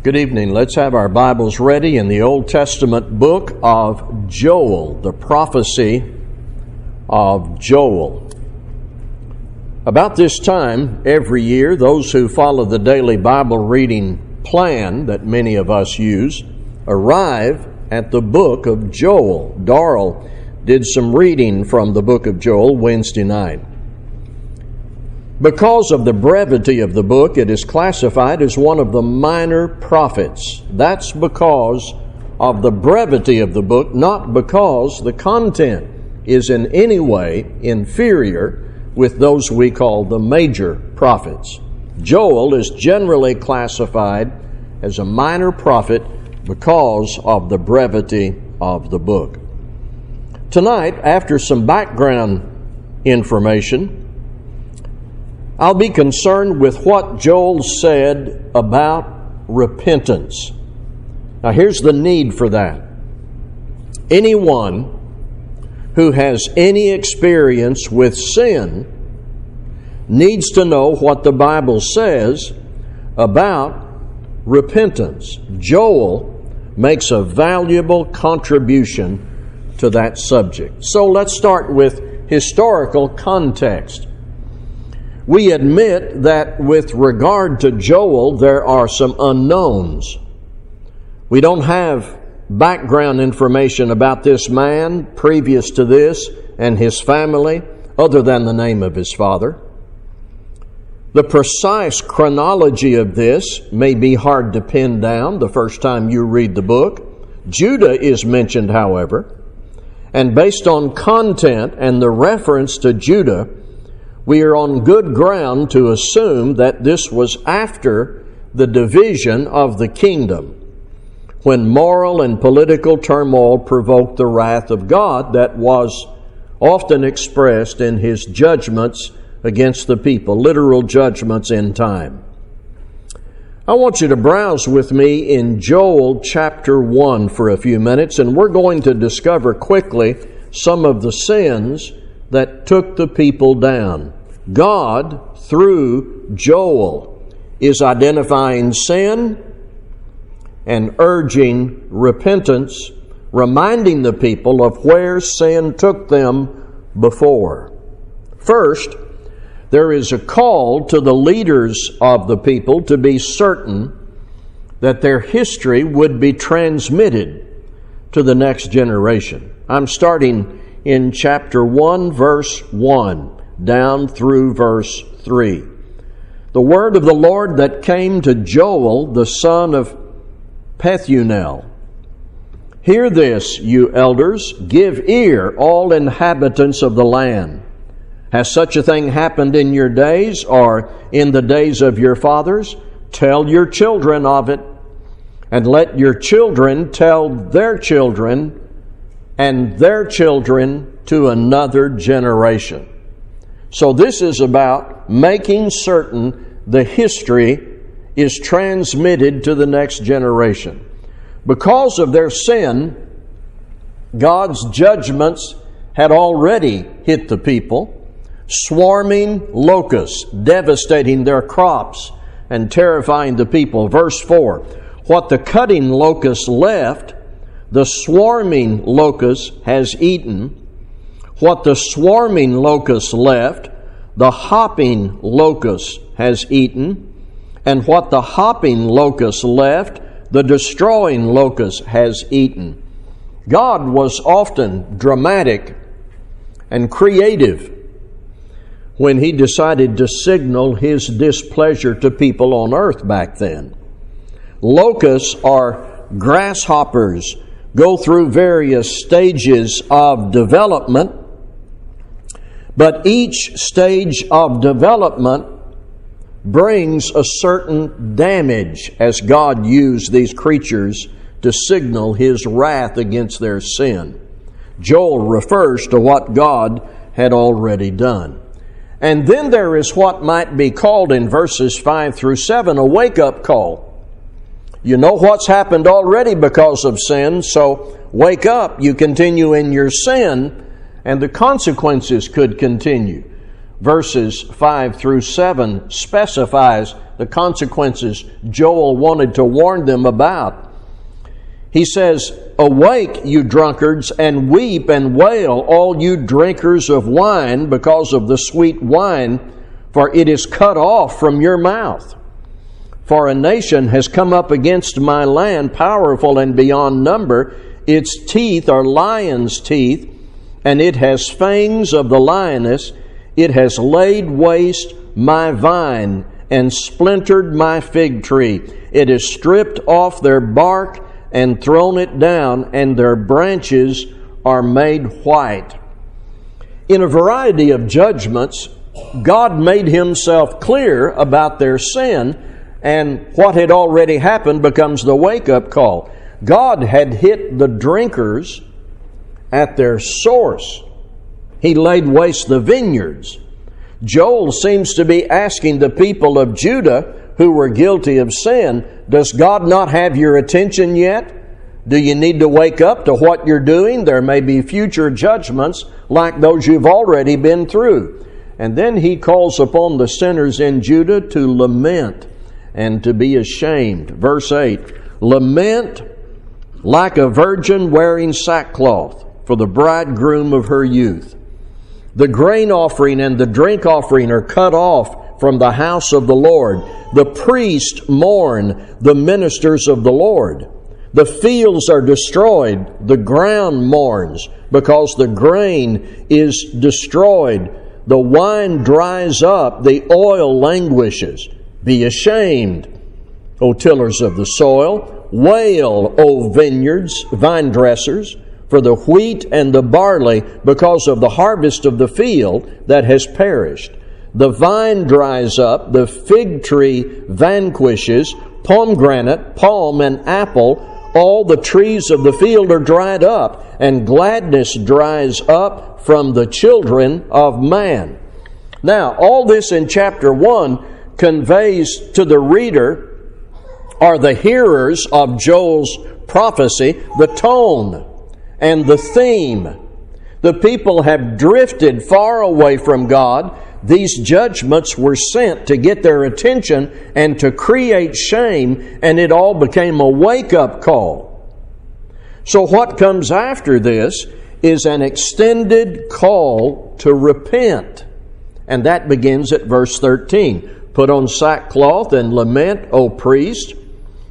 Good evening. Let's have our Bibles ready in the Old Testament book of Joel, the prophecy of Joel. About this time every year, those who follow the daily Bible reading plan that many of us use arrive at the book of Joel. Darrell did some reading from the book of Joel Wednesday night. Because of the brevity of the book, it is classified as one of the minor prophets. That's because of the brevity of the book, not because the content is in any way inferior with those we call the major prophets. Joel is generally classified as a minor prophet because of the brevity of the book. Tonight, after some background information, I'll be concerned with what Joel said about repentance. Now, here's the need for that. Anyone who has any experience with sin needs to know what the Bible says about repentance. Joel makes a valuable contribution to that subject. So let's start with historical context. We admit that with regard to Joel, there are some unknowns. We don't have background information about this man previous to this and his family, other than the name of his father. The precise chronology of this may be hard to pin down the first time you read the book. Judah is mentioned, however, and based on content and the reference to Judah, we are on good ground to assume that this was after the division of the kingdom, when moral and political turmoil provoked the wrath of God that was often expressed in his judgments against the people, literal judgments in time. I want you to browse with me in Joel chapter 1 for a few minutes, and we're going to discover quickly some of the sins that took the people down. God, through Joel, is identifying sin and urging repentance, reminding the people of where sin took them before. First, there is a call to the leaders of the people to be certain that their history would be transmitted to the next generation. I'm starting in chapter 1, verse 1 down through verse 3. The word of the Lord that came to Joel, the son of Pethuel. Hear this, you elders, give ear, all inhabitants of the land. Has such a thing happened in your days or in the days of your fathers? Tell your children of it, and let your children tell their children and their children to another generation. So this is about making certain the history is transmitted to the next generation. Because of their sin, God's judgments had already hit the people. Swarming locusts, devastating their crops and terrifying the people. Verse 4 What the cutting locust left, the swarming locust has eaten what the swarming locust left, the hopping locust has eaten, and what the hopping locust left, the destroying locust has eaten. God was often dramatic and creative when he decided to signal his displeasure to people on earth back then. Locusts are grasshoppers, go through various stages of development but each stage of development brings a certain damage as God used these creatures to signal his wrath against their sin. Joel refers to what God had already done. And then there is what might be called in verses 5 through 7 a wake up call. You know what's happened already because of sin, so wake up. You continue in your sin and the consequences could continue. Verses 5 through 7 specifies the consequences Joel wanted to warn them about. He says, Awake, you drunkards, and weep and wail, all you drinkers of wine, because of the sweet wine, for it is cut off from your mouth. For a nation has come up against my land, powerful and beyond number. Its teeth are lion's teeth, and it has fangs of the lioness. It has laid waste my vine and splintered my fig tree. It has stripped off their bark and thrown it down, and their branches are made white. In a variety of judgments, God made himself clear about their sin, and what had already happened becomes the wake up call. God had hit the drinkers at their source. He laid waste the vineyards. Joel seems to be asking the people of Judah who were guilty of sin, Does God not have your attention yet? Do you need to wake up to what you're doing? There may be future judgments like those you've already been through. And then he calls upon the sinners in Judah to lament and to be ashamed. Verse 8 Lament like a virgin wearing sackcloth for the bridegroom of her youth. The grain offering and the drink offering are cut off from the house of the Lord. The priest mourn the ministers of the Lord. The fields are destroyed. The ground mourns because the grain is destroyed. The wine dries up. The oil languishes. Be ashamed, O tillers of the soil. Wail, O vineyards, vine dressers for the wheat and the barley because of the harvest of the field that has perished. The vine dries up, the fig tree vanquishes, pomegranate, palm, and apple, all the trees of the field are dried up, and gladness dries up from the children of man. Now, all this in chapter 1 conveys to the reader or the hearers of Joel's prophecy the tone and the theme. The people have drifted far away from God. These judgments were sent to get their attention and to create shame, and it all became a wake up call. So, what comes after this is an extended call to repent, and that begins at verse 13. Put on sackcloth and lament, O priest.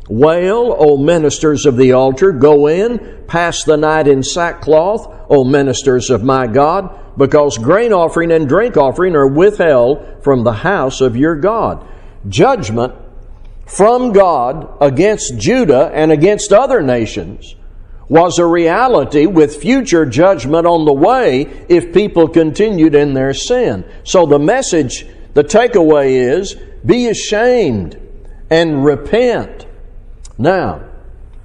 Wail, O ministers of the altar. Go in, pass the night in sackcloth, O ministers of my God, because grain offering and drink offering are withheld from the house of your God. Judgment from God against Judah and against other nations was a reality with future judgment on the way if people continued in their sin. So the message, the takeaway is be ashamed and repent. Now,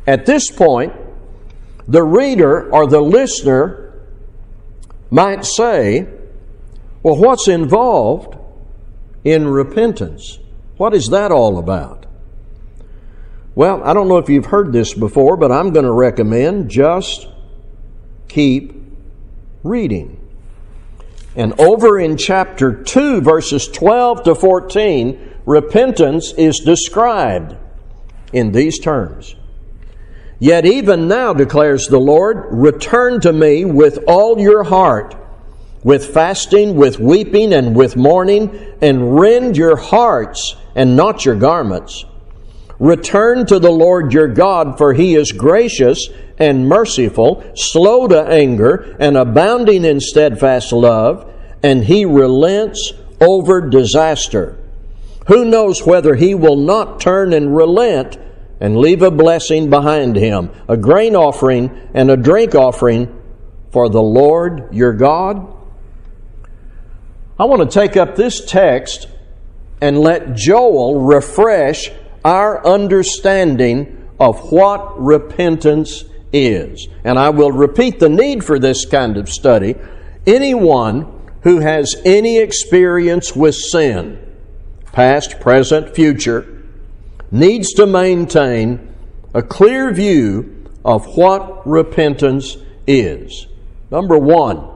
at this point, the reader or the listener might say, Well, what's involved in repentance? What is that all about? Well, I don't know if you've heard this before, but I'm going to recommend just keep reading. And over in chapter 2, verses 12 to 14, repentance is described in these terms. Yet even now, declares the Lord, return to me with all your heart, with fasting, with weeping, and with mourning, and rend your hearts and not your garments. Return to the Lord your God, for he is gracious and merciful, slow to anger, and abounding in steadfast love, and he relents over disaster. Who knows whether he will not turn and relent and leave a blessing behind him, a grain offering and a drink offering for the Lord your God? I want to take up this text and let Joel refresh our understanding of what repentance is. And I will repeat the need for this kind of study. Anyone who has any experience with sin, past, present, future, needs to maintain a clear view of what repentance is. Number one,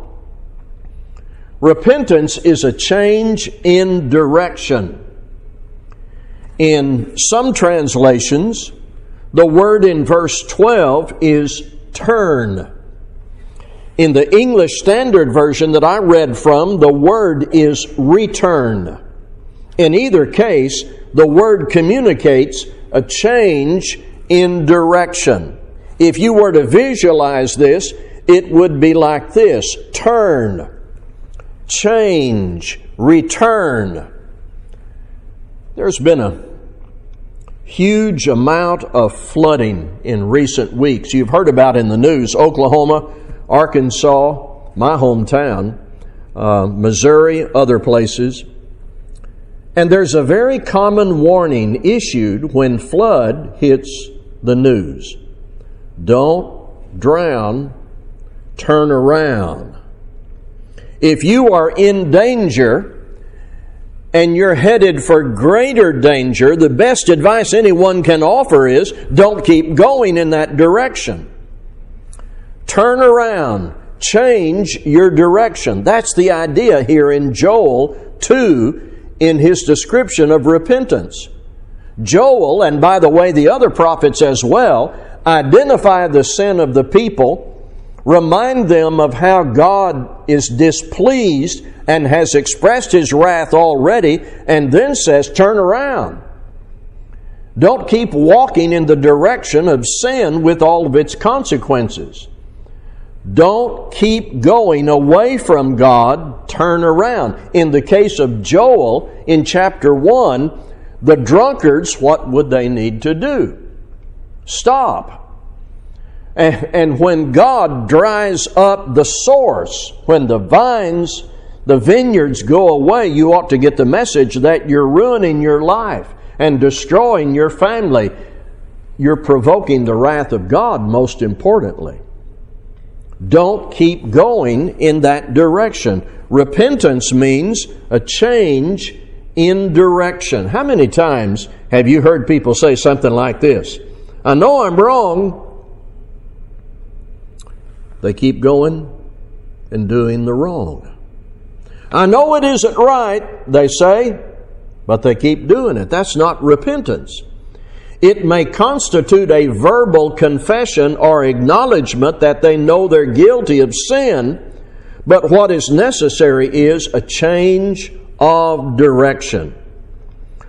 repentance is a change in direction. In some translations, the word in verse 12 is turn. In the English Standard Version that I read from, the word is return. In either case, the word communicates a change in direction. If you were to visualize this, it would be like this turn, change, return. There's been a huge amount of flooding in recent weeks. You've heard about in the news Oklahoma, Arkansas, my hometown, uh, Missouri, other places. And there's a very common warning issued when flood hits the news. Don't drown, turn around. If you are in danger and you're headed for greater danger, the best advice anyone can offer is don't keep going in that direction. Turn around, change your direction. That's the idea here in Joel 2 in his description of repentance. Joel, and by the way, the other prophets as well, identify the sin of the people, remind them of how God is displeased and has expressed his wrath already, and then says, Turn around. Don't keep walking in the direction of sin with all of its consequences. Don't keep going away from God, turn around. In the case of Joel in chapter 1, the drunkards, what would they need to do? Stop. And, when God dries up the source, when the vines, the vineyards go away, you ought to get the message that you're ruining your life and destroying your family. You're provoking the wrath of God, most importantly. Don't keep going in that direction. Repentance means a change in direction. How many times have you heard people say something like this? I know I'm wrong. They keep going and doing the wrong. I know it isn't right, they say, but they keep doing it. That's not repentance. It may constitute a verbal confession or acknowledgement that they know they're guilty of sin, but what is necessary is a change of direction.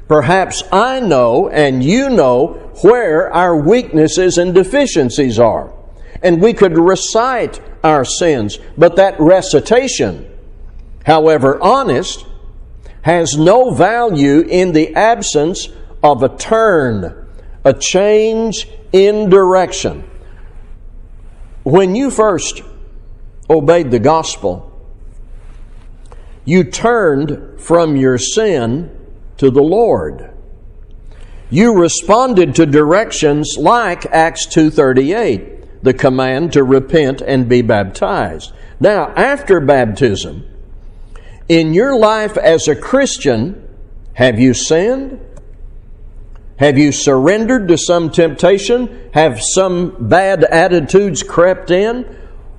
Perhaps I know and you know where our weaknesses and deficiencies are. And we could recite our sins, but that recitation, however honest, has no value in the absence of a turn a change in direction. When you first obeyed the gospel, you turned from your sin to the Lord. You responded to directions like Acts 2:38, the command to repent and be baptized. Now, after baptism, in your life as a Christian, have you sinned? Have you surrendered to some temptation? Have some bad attitudes crept in?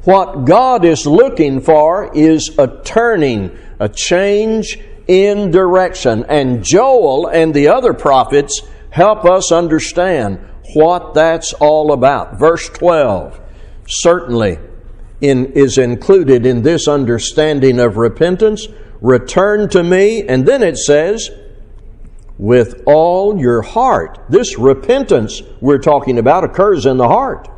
What God is looking for is a turning, a change in direction. And Joel and the other prophets help us understand what that's all about. Verse 12 certainly in, is included in this understanding of repentance. Return to me, and then it says, with all your heart. This repentance we're talking about occurs in the heart.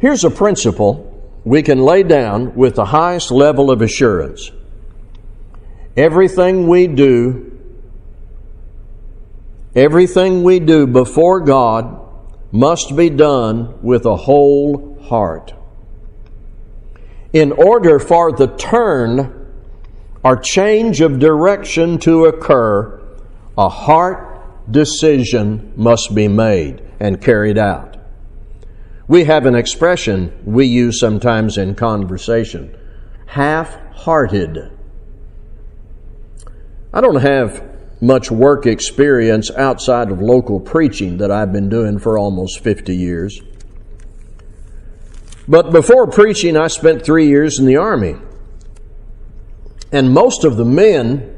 Here's a principle we can lay down with the highest level of assurance. Everything we do, everything we do before God must be done with a whole heart. In order for the turn or change of direction to occur, a heart decision must be made and carried out. We have an expression we use sometimes in conversation half hearted. I don't have much work experience outside of local preaching that I've been doing for almost 50 years. But before preaching, I spent three years in the Army. And most of the men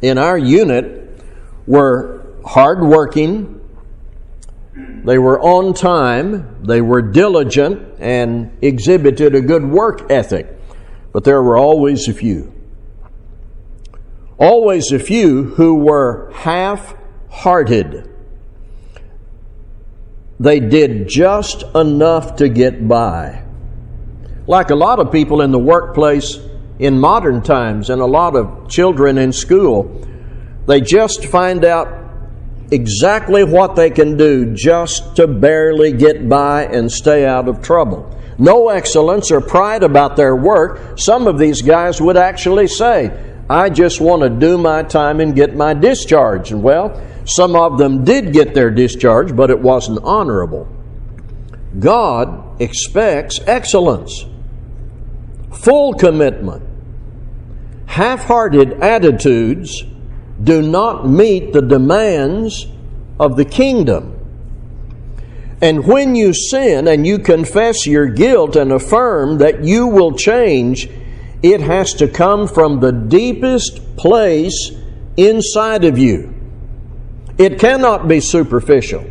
in our unit were hardworking, they were on time, they were diligent, and exhibited a good work ethic. But there were always a few. Always a few who were half hearted. They did just enough to get by. Like a lot of people in the workplace in modern times and a lot of children in school, they just find out exactly what they can do just to barely get by and stay out of trouble. No excellence or pride about their work. Some of these guys would actually say, I just want to do my time and get my discharge. And well, some of them did get their discharge, but it wasn't honorable. God expects excellence, full commitment. Half hearted attitudes do not meet the demands of the kingdom. And when you sin and you confess your guilt and affirm that you will change, it has to come from the deepest place inside of you. It cannot be superficial.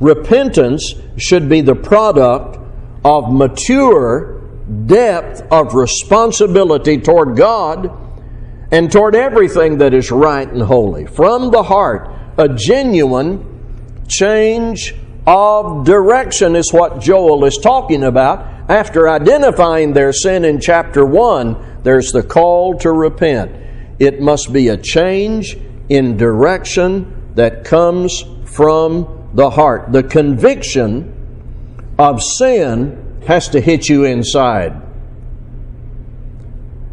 Repentance should be the product of mature depth of responsibility toward God and toward everything that is right and holy. From the heart, a genuine change of direction is what Joel is talking about. After identifying their sin in chapter 1, there's the call to repent. It must be a change in direction that comes from the heart. The conviction of sin has to hit you inside,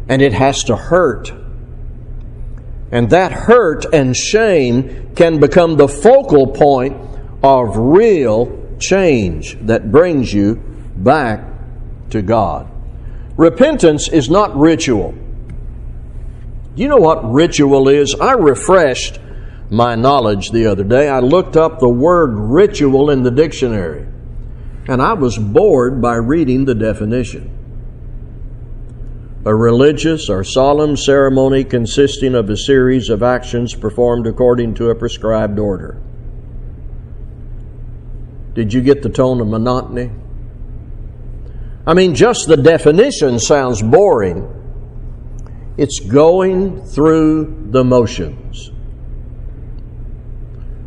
and it has to hurt and that hurt and shame can become the focal point of real change that brings you back to God. Repentance is not ritual. You know what ritual is? I refreshed my knowledge the other day. I looked up the word ritual in the dictionary, and I was bored by reading the definition a religious or solemn ceremony consisting of a series of actions performed according to a prescribed order. Did you get the tone of monotony? I mean, just the definition sounds boring. It's going through the motions.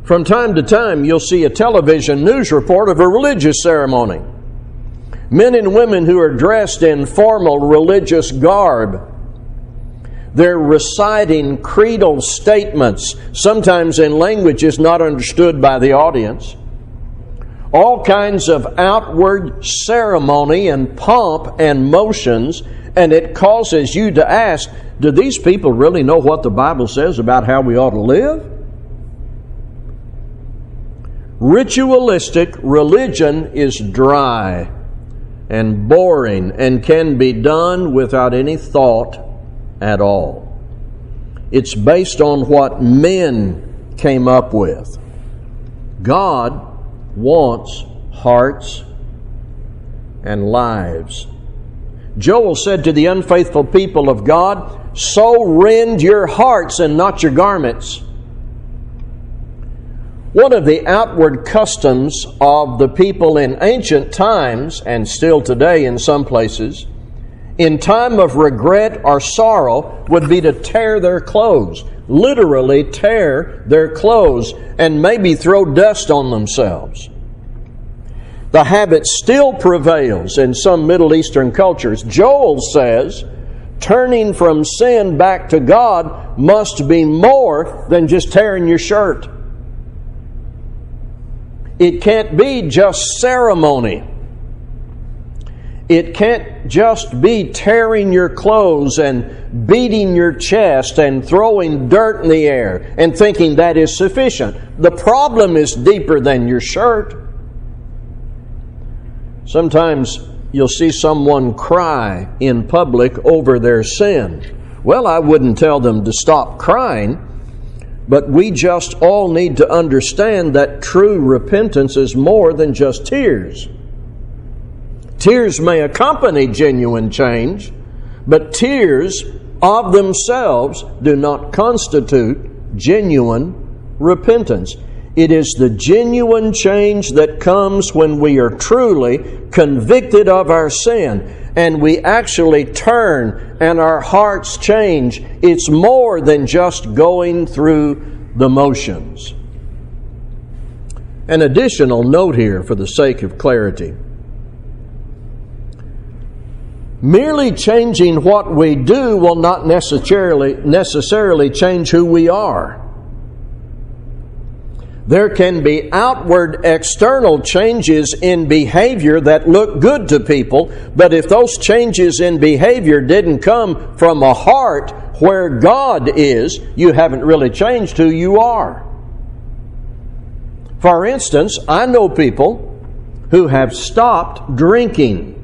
From time to time, you'll see a television news report of a religious ceremony men and women who are dressed in formal religious garb. They're reciting creedal statements, sometimes in languages not understood by the audience. All kinds of outward ceremony and pomp and motions, and it causes you to ask do these people really know what the Bible says about how we ought to live? Ritualistic religion is dry and boring and can be done without any thought at all. It's based on what men came up with. God wants hearts and lives. Joel said to the unfaithful people of God, So rend your hearts and not your garments. One of the outward customs of the people in ancient times, and still today in some places, in time of regret or sorrow, would be to tear their clothes, literally tear their clothes, and maybe throw dust on themselves. The habit still prevails in some Middle Eastern cultures. Joel says, turning from sin back to God must be more than just tearing your shirt. It can't be just ceremony. It can't just be tearing your clothes and beating your chest and throwing dirt in the air and thinking that is sufficient. The problem is deeper than your shirt. Sometimes you'll see someone cry in public over their sin. Well, I wouldn't tell them to stop crying. But we just all need to understand that true repentance is more than just tears. Tears may accompany genuine change, but tears of themselves do not constitute genuine repentance. It is the genuine change that comes when we are truly convicted of our sin and we actually turn and our hearts change. It's more than just going through the motions. An additional note here for the sake of clarity. Merely changing what we do will not necessarily, necessarily change who we are. There can be outward external changes in behavior that look good to people, but if those changes in behavior didn't come from a heart where God is, you haven't really changed who you are. For instance, I know people who have stopped drinking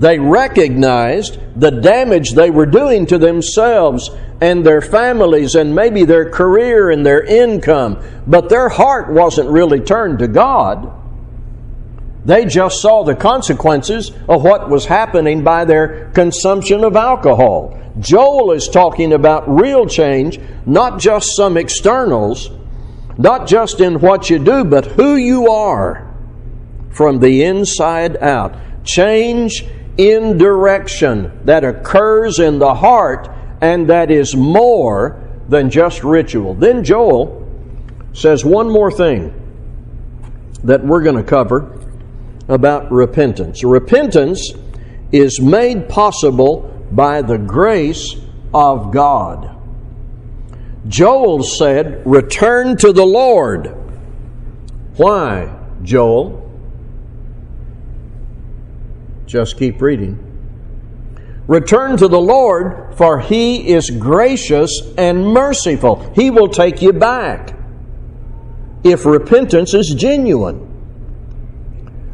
they recognized the damage they were doing to themselves and their families and maybe their career and their income, but their heart wasn't really turned to God. They just saw the consequences of what was happening by their consumption of alcohol. Joel is talking about real change, not just some externals, not just in what you do, but who you are from the inside out. Change in direction that occurs in the heart and that is more than just ritual. Then Joel says one more thing that we're going to cover about repentance. Repentance is made possible by the grace of God. Joel said, Return to the Lord. Why, Joel? Just keep reading. Return to the Lord, for He is gracious and merciful. He will take you back if repentance is genuine.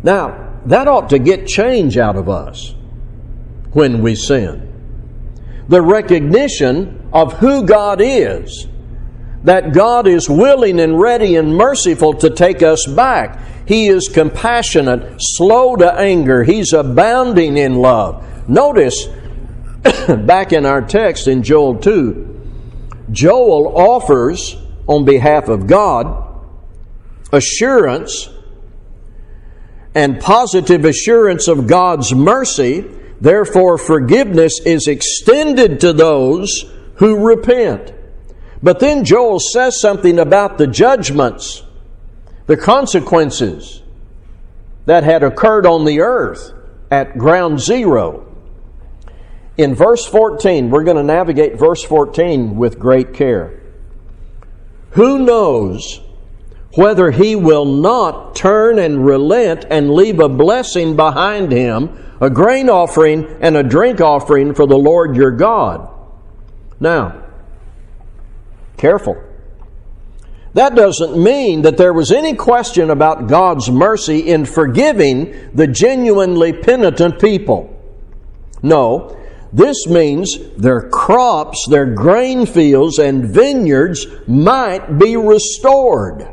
Now, that ought to get change out of us when we sin. The recognition of who God is, that God is willing and ready and merciful to take us back. He is compassionate, slow to anger. He's abounding in love. Notice back in our text in Joel 2, Joel offers on behalf of God assurance and positive assurance of God's mercy. Therefore, forgiveness is extended to those who repent. But then Joel says something about the judgments the consequences that had occurred on the earth at ground zero. In verse 14, we're going to navigate verse 14 with great care. Who knows whether he will not turn and relent and leave a blessing behind him, a grain offering and a drink offering for the Lord your God? Now, careful. That doesn't mean that there was any question about God's mercy in forgiving the genuinely penitent people. No, this means their crops, their grain fields, and vineyards might be restored.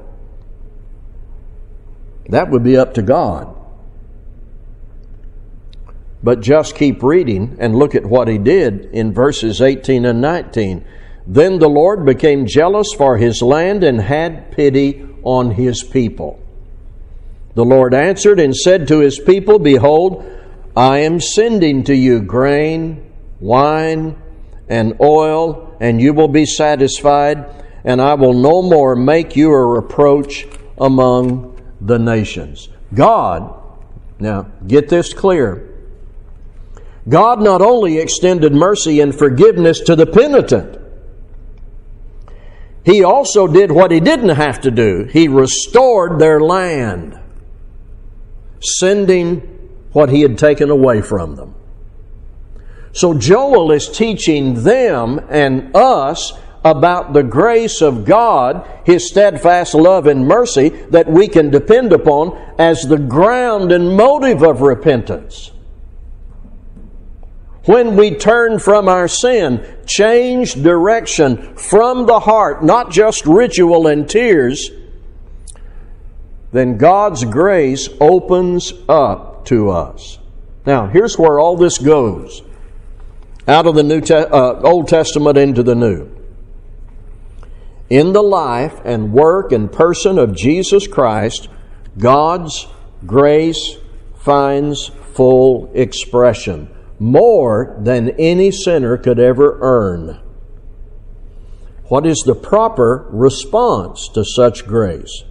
That would be up to God. But just keep reading and look at what he did in verses 18 and 19. Then the Lord became jealous for his land and had pity on his people. The Lord answered and said to his people, Behold, I am sending to you grain, wine, and oil, and you will be satisfied, and I will no more make you a reproach among the nations. God, now get this clear. God not only extended mercy and forgiveness to the penitent, he also did what he didn't have to do. He restored their land, sending what he had taken away from them. So Joel is teaching them and us about the grace of God, His steadfast love and mercy that we can depend upon as the ground and motive of repentance when we turn from our sin, change direction from the heart, not just ritual and tears, then God's grace opens up to us. Now, here's where all this goes out of the New Te- uh, Old Testament into the New. in the life and work and person of Jesus Christ, God's grace finds full expression, more than any sinner could ever earn. What is the proper response to such grace?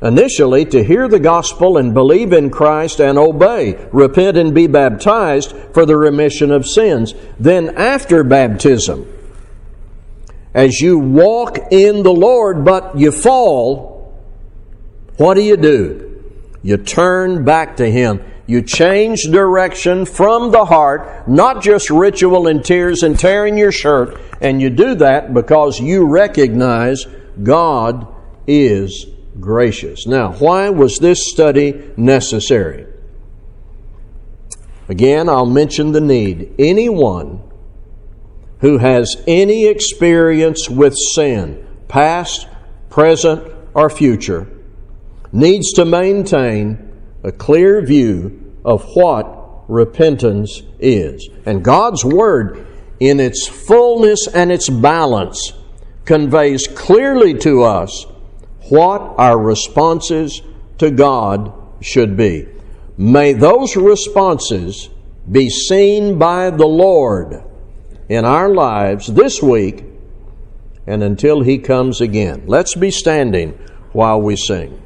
Initially, to hear the gospel and believe in Christ and obey, repent and be baptized for the remission of sins. Then, after baptism, as you walk in the Lord but you fall, what do you do? You turn back to Him. You change direction from the heart, not just ritual and tears and tearing your shirt, and you do that because you recognize God is gracious. Now, why was this study necessary? Again, I'll mention the need. Anyone who has any experience with sin, past, present, or future, needs to maintain a clear view of what repentance is. And God's Word, in its fullness and its balance, conveys clearly to us what our responses to God should be. May those responses be seen by the Lord in our lives this week and until He comes again. Let's be standing while we sing.